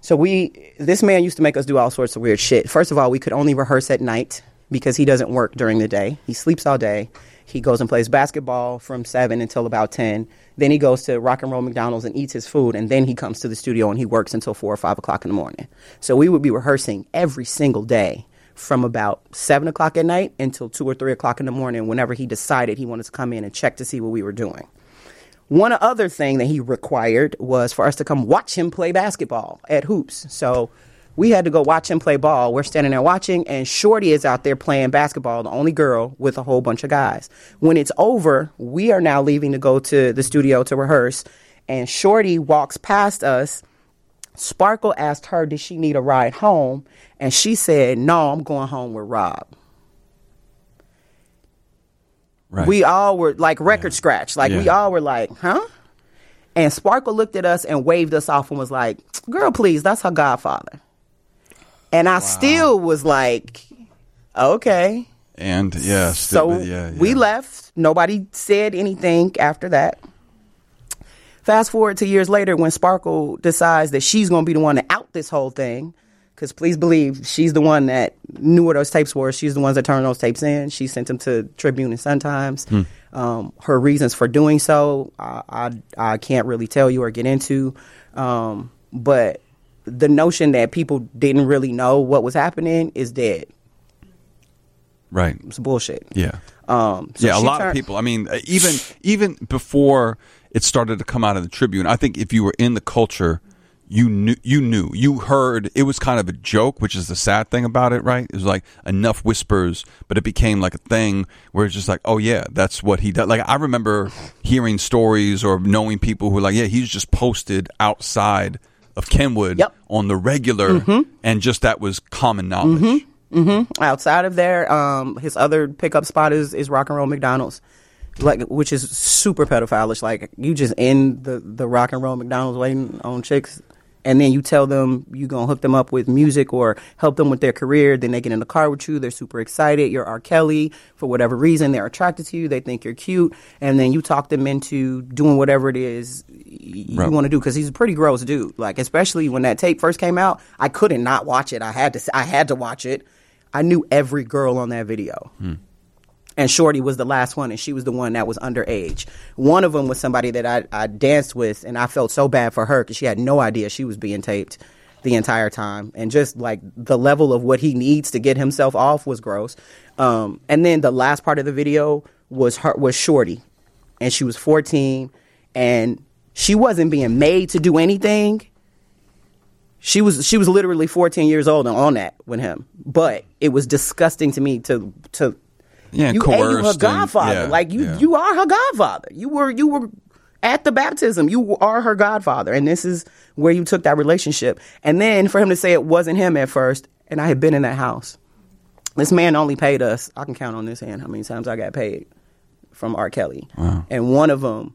So we, this man used to make us do all sorts of weird shit. First of all, we could only rehearse at night because he doesn't work during the day. He sleeps all day. He goes and plays basketball from seven until about ten. Then he goes to Rock and Roll McDonald's and eats his food, and then he comes to the studio and he works until four or five o'clock in the morning. So we would be rehearsing every single day from about seven o'clock at night until two or three o'clock in the morning. Whenever he decided he wanted to come in and check to see what we were doing. One other thing that he required was for us to come watch him play basketball at hoops. So we had to go watch him play ball. We're standing there watching, and Shorty is out there playing basketball, the only girl with a whole bunch of guys. When it's over, we are now leaving to go to the studio to rehearse, and Shorty walks past us. Sparkle asked her, Did she need a ride home? And she said, No, I'm going home with Rob. Right. We all were like record scratch. Like we all were like, huh? And Sparkle looked at us and waved us off and was like, girl, please, that's her godfather. And I still was like, okay. and yeah, So yeah, yeah. we left. Nobody said anything after that. Fast forward to years later when Sparkle decides that she's going to be the one to out this whole thing. Because please believe she's the one that knew where those tapes were. She's the ones that turned those tapes in. She sent them to Tribune and Sun Times. Um, her reasons for doing so, I, I, I can't really tell you or get into. Um, but the notion that people didn't really know what was happening is dead. right. It's bullshit. Yeah. Um, so yeah, a lot of people. I mean, uh, even even before it started to come out of the Tribune, I think if you were in the culture, you knew you knew you heard it was kind of a joke, which is the sad thing about it, right? It was like enough whispers, but it became like a thing where it's just like, oh yeah, that's what he does. Like I remember hearing stories or knowing people who were like, yeah, he's just posted outside of Kenwood Yep. on the regular, mm-hmm. and just that was common knowledge. Mm-hmm. Mm-hmm. outside of there, um, his other pickup spot is is Rock and Roll McDonald's, like which is super pedophilish. Like you just in the the Rock and Roll McDonald's waiting on chicks, and then you tell them you're gonna hook them up with music or help them with their career. Then they get in the car with you. They're super excited. You're R. Kelly for whatever reason. They're attracted to you. They think you're cute, and then you talk them into doing whatever it is you Right. want to do because he's a pretty gross dude. Like especially when that tape first came out, I couldn't not watch it. I had to. I had to watch it. I knew every girl on that video. Hmm. And Shorty was the last one, and she was the one that was underage. One of them was somebody that I, I danced with, and I felt so bad for her because she had no idea she was being taped the entire time. And just like the level of what he needs to get himself off was gross. Um, and then the last part of the video was her was Shorty, and she was 14, and she wasn't being made to do anything she was she was literally 14 years old and on that with him but it was disgusting to me to to Yeah, you, hey, you her coerced and- godfather. yeah, like you yeah. you are her godfather. You were you were at the baptism. You are her godfather. And this is where you took that relationship. And then for him to say it wasn't him at first and i had been in that house this man only paid us i can count on this hand how many times i got paid from r. Kelly. And one of them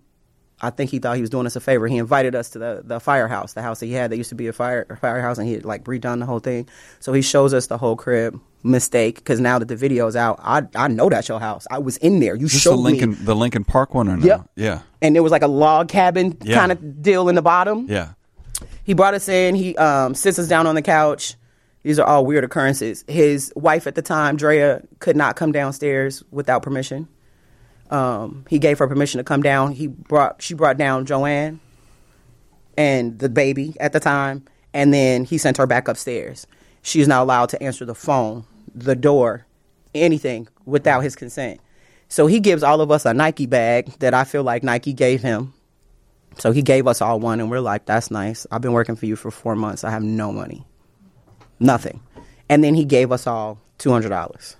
I think he thought he was doing us a favor. He invited us to the, the firehouse, the house that he had. That used to be a fire a firehouse, and he had like redone the whole thing. So he shows us the whole crib. Mistake, because now that the video's out, I I know that's your house. I was in there. You Is showed the Lincoln me, the Lincoln Park one or no? Yep. Yeah. and there was like a log cabin Yeah. kind of deal in the bottom. Yeah. He brought us in. He um, sits us down on the couch. These are all weird occurrences. His wife at the time, Drea, could not come downstairs without permission. Um, he gave her permission to come down. He brought she brought down Joanne and the baby at the time, and then he sent her back upstairs. She is not allowed to answer the phone, the door, anything without his consent. So he gives all of us a Nike bag that I feel like Nike gave him. So he gave us all one, and we're like, "That's nice. I've been working for you for four months. I have no money, nothing." And then he gave us all two hundred dollars,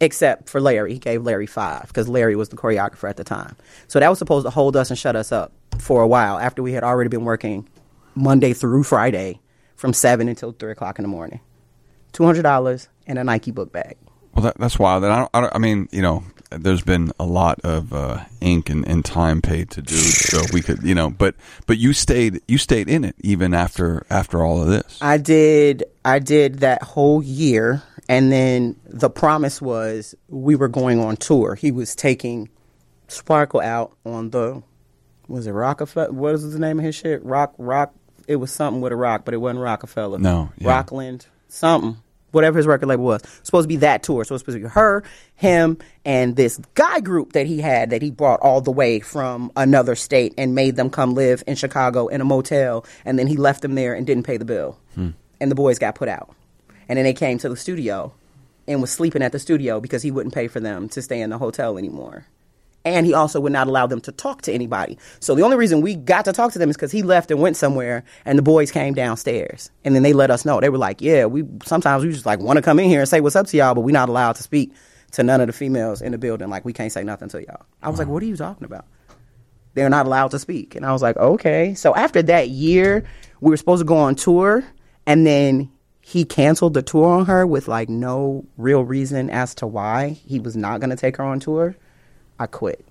except for Larry. He gave Larry five because Larry was the choreographer at the time. So that was supposed to hold us and shut us up for a while after we had already been working Monday through Friday from seven until three o'clock in the morning. Two hundred dollars and a Nike book bag. Well, that, that's wild. And I, don't, I, don't, I mean, you know, there's been a lot of uh, ink and, and time paid to do so we could, you know, but but you stayed you stayed in it even after after all of this. I did I did that whole year and then the promise was we were going on tour. He was taking Sparkle out on the was it Rockefeller? What is the name of his shit? Rock Rock. It was something with a rock, but it wasn't Rockefeller. No, yeah. Rockland something. Whatever his record label was, supposed to be that tour. So it was supposed to be her, him, and this guy group that he had that he brought all the way from another state and made them come live in Chicago in a motel, and then he left them there and didn't pay the bill, hmm. and the boys got put out, and then they came to the studio, and was sleeping at the studio because he wouldn't pay for them to stay in the hotel anymore and he also would not allow them to talk to anybody. So the only reason we got to talk to them is because he left and went somewhere, and the boys came downstairs, and then they let us know. They were like, "Yeah, we sometimes we just like want to come in here and say what's up to y'all, but we're not allowed to speak to none of the females in the building. Like we can't say nothing to y'all." I was like, "What are you talking about?" They're not allowed to speak, and I was like, "Okay." So after that year, we were supposed to go on tour, and then he canceled the tour on her with like no real reason as to why he was not going to take her on tour. I quit.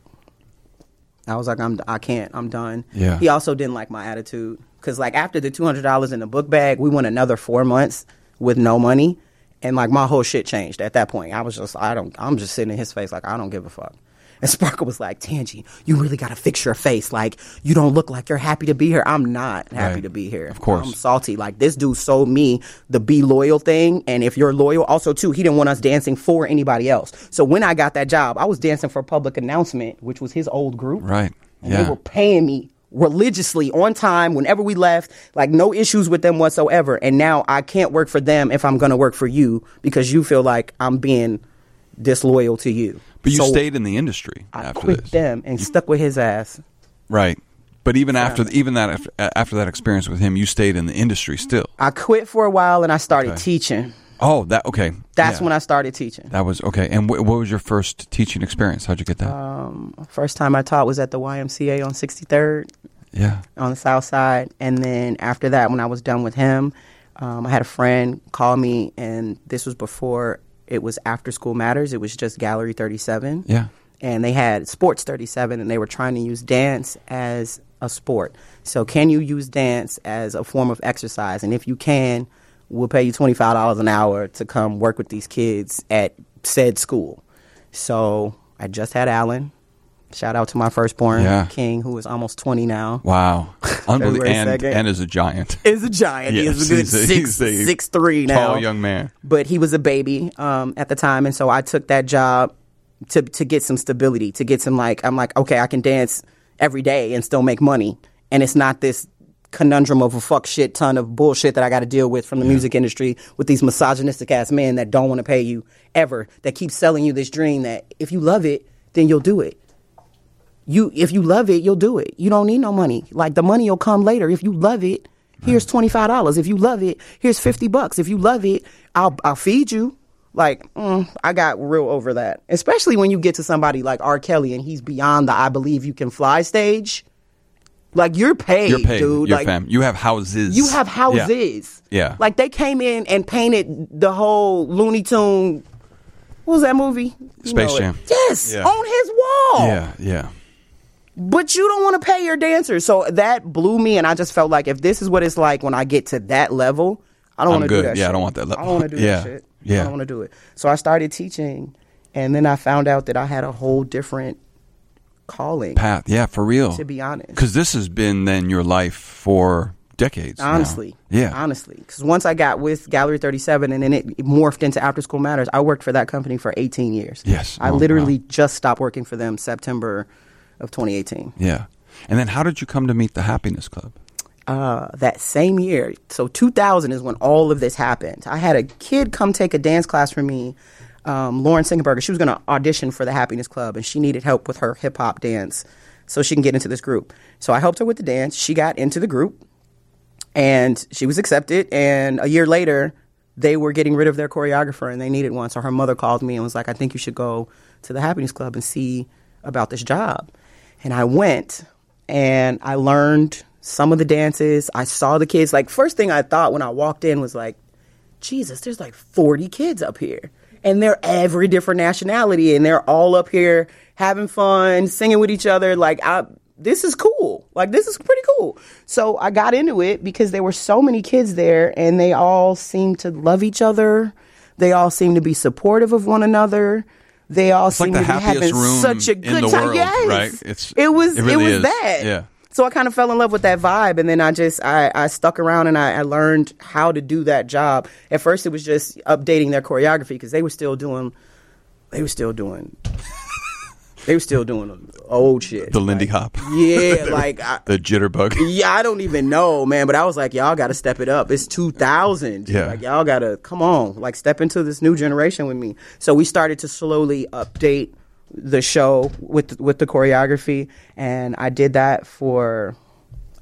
I was like, I'm, I can't, I'm done. Yeah. He also didn't like my attitude because, like, after the two hundred dollars in the book bag, we went another four months with no money, and like my whole shit changed at that point. I was just, I don't, I'm just sitting in his face like I don't give a fuck. And Sparkle was like, Tanji, you really got to fix your face. Like, you don't look like you're happy to be here. I'm not happy Right. to be here. Of course. I'm salty. Like, this dude sold me the be loyal thing. And if you're loyal, also, too, he didn't want us dancing for anybody else. So when I got that job, I was dancing for Public Announcement, which was his old group. Right. And Yeah. they were paying me religiously on time whenever we left, like no issues with them whatsoever. And now I can't work for them if I'm going to work for you because you feel like I'm being disloyal to you. But you So stayed in the industry I quit this. them and stuck with his ass. Right. But even after even that after, after that experience with him, you stayed in the industry still. I quit for a while and I started Okay. teaching. Oh, that okay. That's Yeah. when I started teaching. That was okay. And wh- what was your first teaching experience? How'd you get that? Um, first time I taught was at the YMCA on 63rd. yeah. on the south side and then after that when i was done with him um, i had a friend call me and this was before it was after school matters. It was just gallery 37 Yeah. and they had sports 37 and they were trying to use dance as a sport. So can you use dance as a form of exercise? And if you can we'll pay you $25 an hour to come work with these kids at said school. So i just had alan shout out to my firstborn Yeah. king who is almost 20 now Wow. Unbelievable. And, and is a giant. is a giant. Yes, he is a good he's a- six, he's a six three now. Tall young man. But he was a baby um, at the time, and so I took that job to to get some stability, to get some like I'm like okay, I can dance every day and still make money, and it's not this conundrum of a fuck shit ton of bullshit that I got to deal with from the music industry with these misogynistic ass men that don't want to pay you ever, that keep selling you this dream that if you love it, then you'll do it you if you love it, you'll do it. You don't need no money. Like the money will come later. If you love it, here's twenty five dollars. If you love it, here's fifty bucks. If you love it, I'll I'll feed you. Like mm, I got real over that, especially when you get to somebody like R. Kelly and he's beyond the "I believe you can fly" stage. Like you're paid, You're paid. dude. You're like fam. You have houses. you have houses. Yeah. Like they came in and painted the whole Looney Tune. What was that movie? You Space know it. Jam. Yes, Yeah. on his wall Yeah. Yeah. But you don't want to pay your dancers. So that blew me, and I just felt like if this is what it's like when I get to that level, I don't want to do that. Yeah, I don't want that level. I don't want to do Yeah. that shit. Yeah. I don't want to do it. So I started teaching, and then I found out that I had a whole different calling. Path. Yeah, for real. To be honest. Because this has been then your life for decades. now. Honestly, Yeah. honestly, because once I got with Gallery Thirty Seven, and then it morphed into After School Matters, I worked for that company for 18 years. Yes. I Oh, literally wow. just stopped working for them September of 2018. Yeah. And then how did you come to meet the Happiness Club? uh, that same year, so 2000 is when all of this happened. I had a kid come take a dance class from me, um, Lauren Singenberger. She was going to audition for the Happiness Club, and she needed help with her hip hop dance so she can get into this group. So I helped her with the dance. She got into the group, and she was accepted. And a year later, they were getting rid of their choreographer, and they needed one. So her mother called me and was like, "I think you should go to the Happiness Club and see about this job." And I went, and I learned some of the dances. I saw the kids. Like first thing I thought when I walked in was like, Jesus, there's like 40 kids up here. And they're every different nationality and they're all up here having fun, singing with each other. Like I this is cool. Like this is pretty cool. So I got into it because there were so many kids there and they all seemed to love each other. They all seemed to be supportive of one another. They all It's like seemed the to be having such a good time. world, yes. right? It's- it was it really was is. that. Yeah. So I kind of fell in love with that vibe, and then I just I, I stuck around and I, I learned how to do that job. At first, it was just updating their choreography because they were still doing, they were still doing, they were still doing old shit. The Lindy Like, Hop. Yeah, like I, The jitterbug. yeah, I don't even know, man. But I was like, y'all got to step it up. It's 2000. Yeah. Like, y'all got to come on, like, step into this new generation with me. So we started to slowly update the show with with the choreography, and I did that for.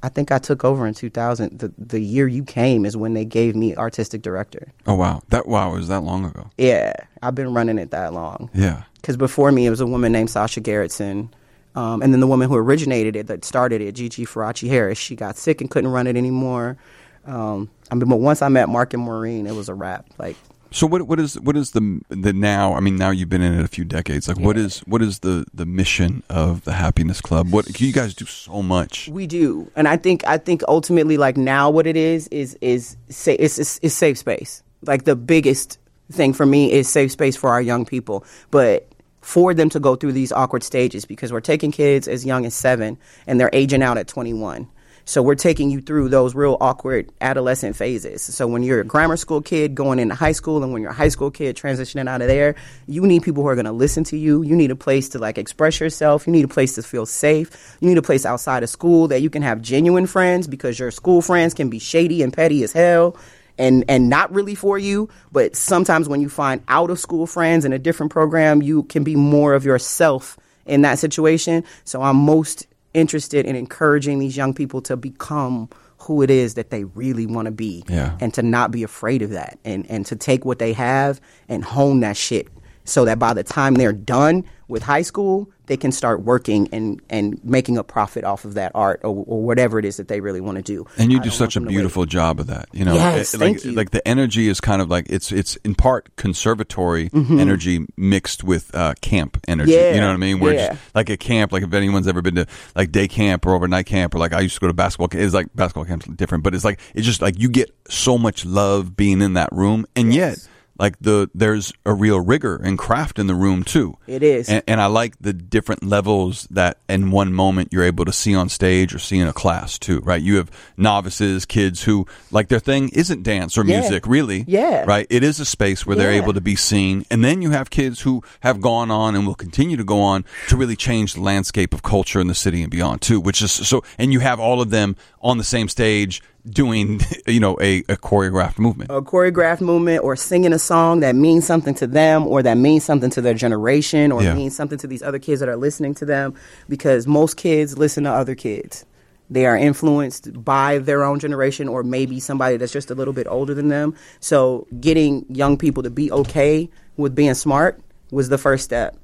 I think I took over in 2000. The the year you came is when they gave me artistic director. Oh wow, that wow was that long ago. Yeah, I've been running it that long Yeah. Because before me it was a woman named Sasha Gerritsen. Um, and then the woman who originated it, that started it, Gigi Faraci Harris, she got sick and couldn't run it anymore. Um, I mean, but once I met Mark and Maureen, it was a wrap. Like, So what what is what is the the now? I mean, now you've been in it a few decades. Like, what is what is the the mission of the Happiness Club? What you guys do so much. we do, and I think I think ultimately, like now, what it is is is sa- it's, it's, it's safe space. Like the biggest thing for me is safe space for our young people, but for them to go through these awkward stages because we're taking kids as young as seven and they're aging out at 21. So we're taking you through those real awkward adolescent phases. So when you're a grammar school kid going into high school and when you're a high school kid transitioning out of there, you need people who are going to listen to you. You need a place to like express yourself. You need a place to feel safe. You need a place outside of school that you can have genuine friends because your school friends can be shady and petty as hell and and not really for you but sometimes when you find out of school friends in a different program you can be more of yourself in that situation so i'm most interested in encouraging these young people to become who it is that they really want to be Yeah. and to not be afraid of that and and to take what they have and hone that shit so that by the time they're done with high school they can start working and and making a profit off of that art or, or whatever it is that they really want to do And you I do such a beautiful job of that. You know, Yes, It- like, you. like the energy is kind of like it's it's in part conservatory energy mixed with uh, camp energy. Mm-hmm. Yeah, You know what I mean? Where yeah. like a camp, like if anyone's ever been to like day camp or overnight camp or like I used to go to basketball. camp, It's like basketball camp's different, but it's like it's just like you get so much love being in that room, and Yes. yet like the there's a real rigor and craft in the room too. It is. and, and I like the different levels that in one moment you're able to see on stage or see in a class too. Right? You have novices, kids who like their thing isn't dance or Yeah. music, really. Yeah. Right? It is a space where they're able to be seen, and then you have kids who have gone on and will continue to go on to really change the landscape of culture in the city and beyond too. Which is so, and you have all of them on the same stage doing, you know, a, a choreographed movement. a choreographed movement or singing a song that means something to them or that means something to their generation or Yeah. means something to these other kids that are listening to them because most kids listen to other kids. They are influenced by their own generation or maybe somebody that's just a little bit older than them. So getting young people to be okay with being smart was the first step.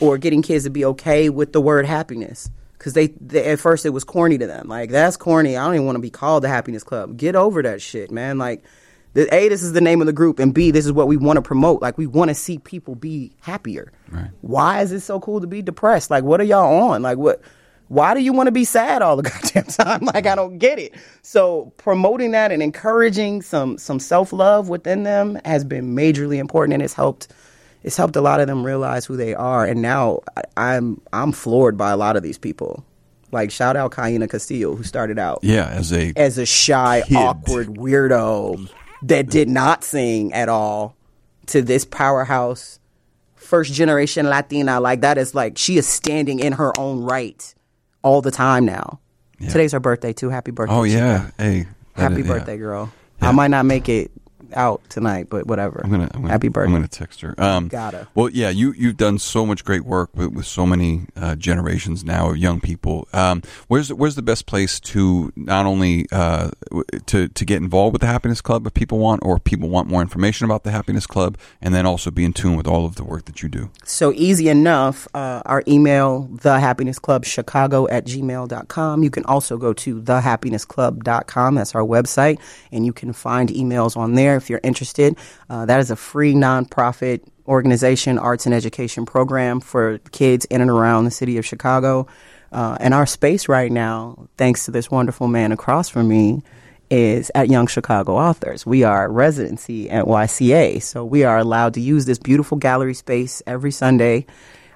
Or getting kids to be okay with the word happiness. Because they, they, at first it was corny to them. Like, that's corny. I don't even want to be called the Happiness Club. Get over that shit, man. Like, the, A, this is the name of the group, and B, this is what we want to promote. Like, we want to see people be happier. Right. Why is it so cool to be depressed? Like, what are y'all on? Like, what? Why do you want to be sad all the goddamn time? Like, I don't get it. So, promoting that and encouraging some some self love within them has been majorly important, and it's helped. It's helped a lot of them realize who they are, and now I, I'm I'm floored by a lot of these people. Like, shout out Kaina Castillo, who started out Yeah, as a as a shy, Kid. awkward weirdo that did not sing at all to this powerhouse first generation Latina. Like that is like she is standing in her own right all the time now. Today's her birthday too. Happy birthday. oh yeah, hey, Happy is- yeah. birthday, girl. I might not make it out tonight, but whatever. I'm gonna, I'm gonna Happy birthday. I'm gonna text her. Um, Gotta. Well, yeah, you you've done so much great work with, with so many uh, generations now of young people. Um, where's where's the best place to not only uh, to to get involved with the Happiness Club if people want, or if people want more information about the Happiness Club, and then also be in tune with all of the work that you do. So easy enough. Uh, our email, thehappinessclubchicago at gmail.com. You can also go to thehappinessclub.com. That's our website. And you can find emails on there if you're interested. Uh, that is a free nonprofit organization, arts and education program for kids in and around the city of Chicago. Uh, and our space right now, thanks to this wonderful man across from me, is at Young Chicago Authors. We are residency at YCA, so we are allowed to use this beautiful gallery space every Sunday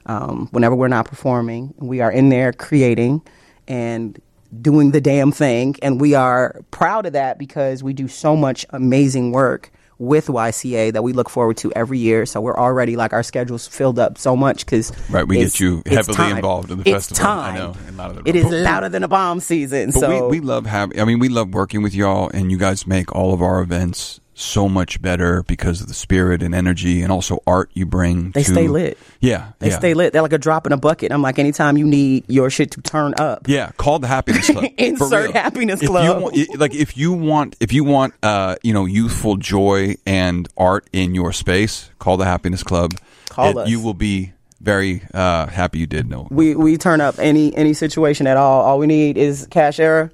um, whenever we're not performing. We are in there creating and doing the damn thing, and we are proud of that because we do so much amazing work with YCA that we look forward to every year. So we're already like our schedule's filled up so much because Right, we get you heavily involved in the it's festival. Time. I know, and a of it is louder than a bomb season. But so we, we love having. I mean, we love working with y'all, and you guys make all of our events so much better because of the spirit and energy, and also art you bring. They to, stay lit. Yeah, They yeah. stay lit. They're like a drop in a bucket. I'm like, anytime you need your shit to turn up, Yeah, call the happiness club. Insert. Happiness If Club. You want, like if you want, if you want, uh, you know, youthful joy and art in your space, call the happiness club. Call It- us. You will be very uh, happy you did know. we we turn up any any situation at all. All we need is cash error.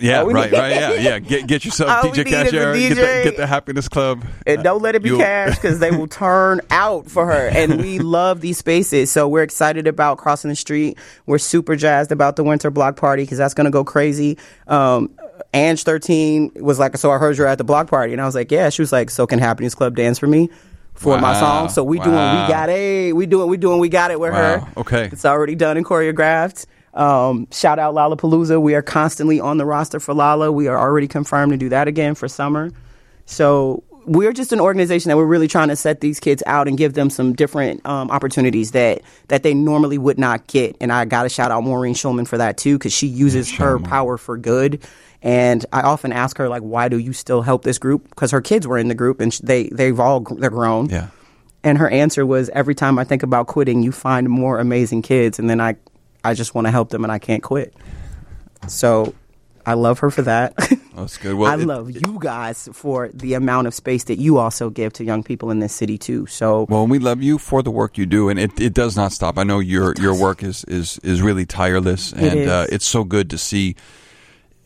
Yeah, we right, right, yeah, yeah. Get get yourself All DJ need is a Cash Era, Get the, get the happiness club, And don't let it be You'll- cash because they will turn out for her. And we love these spaces. So we're excited about crossing the street. We're super jazzed about the winter block party because that's going to go crazy. Um, Ange 13 was like, So I heard you're at the block party. And I was like, Yeah. She was like, So can Happiness Club dance for me? For my song, so we doing we got it, we doing we doing we got it with Wow. her. Okay. it's already done and choreographed. Um, shout out Lollapalooza. We are constantly on the roster for Lala. We are already confirmed to do that again for summer. So we're just an organization that we're really trying to set these kids out and give them some different um, opportunities that that they normally would not get. And I got to shout out Maureen Schulman for that too, because she uses her power for good. And I often ask her like, "Why do you still help this group?" Because her kids were in the group and they they've all they're grown. Yeah. And her answer was, "Every time I think about quitting, you find more amazing kids, and then I I just want to help them, and I can't quit." So I love her for that. That's good. Well, I it- love you guys for the amount of space that you also give to young people in this city too. So Well, we love you for the work you do, and it, it does not stop. I know your your work is is is really tireless, and is. Uh, it's so good to see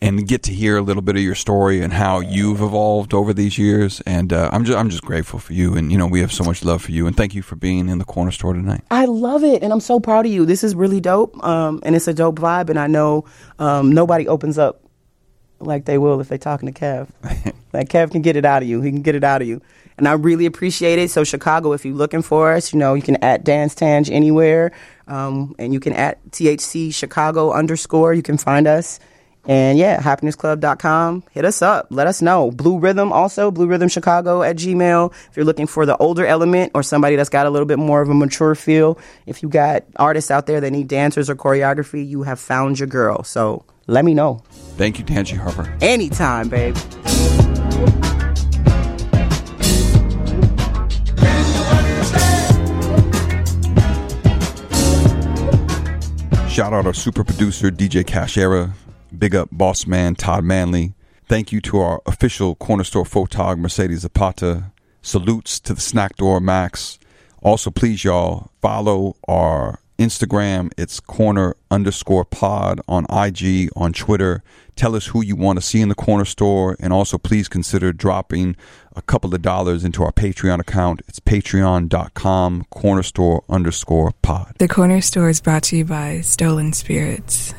and get to hear a little bit of your story and how you've evolved over these years. And uh, I'm just I'm just grateful for you, and you know we have so much love for you, and thank you for being in the corner store tonight. I love it, and I'm so proud of you. This is really dope, um, and it's a dope vibe. And I know um, nobody opens up like they will if they're talking to Kev. like Kev can get it out of you. He can get it out of you, and I really appreciate it. So Chicago, if you're looking for us, you know you can at Dance Tanji anywhere, um, and you can at THC Chicago underscore. You can find us. And yeah, happinessclub.com. Hit us up. Let us know. Blu Rhythm also, Blu Rhythm Chicago at Gmail. If you're looking for the older element or somebody that's got a little bit more of a mature feel, if you got artists out there that need dancers or choreography, you have found your girl. So let me know. Thank you, Tanji Harper. Anytime, babe. Shout out our super producer DJ Cashera. Big up boss man Todd Manley. Thank you to our official corner store photog Mercedes Zapata. Salutes to the snack door Max. Also, please y'all follow our Instagram. It's corner underscore pod on IG, on Twitter. Tell us who you want to see in the corner store. And also, please consider dropping a couple of dollars into our Patreon account. It's patreon.com corner store underscore pod. The corner store is brought to you by Stolen Spirits.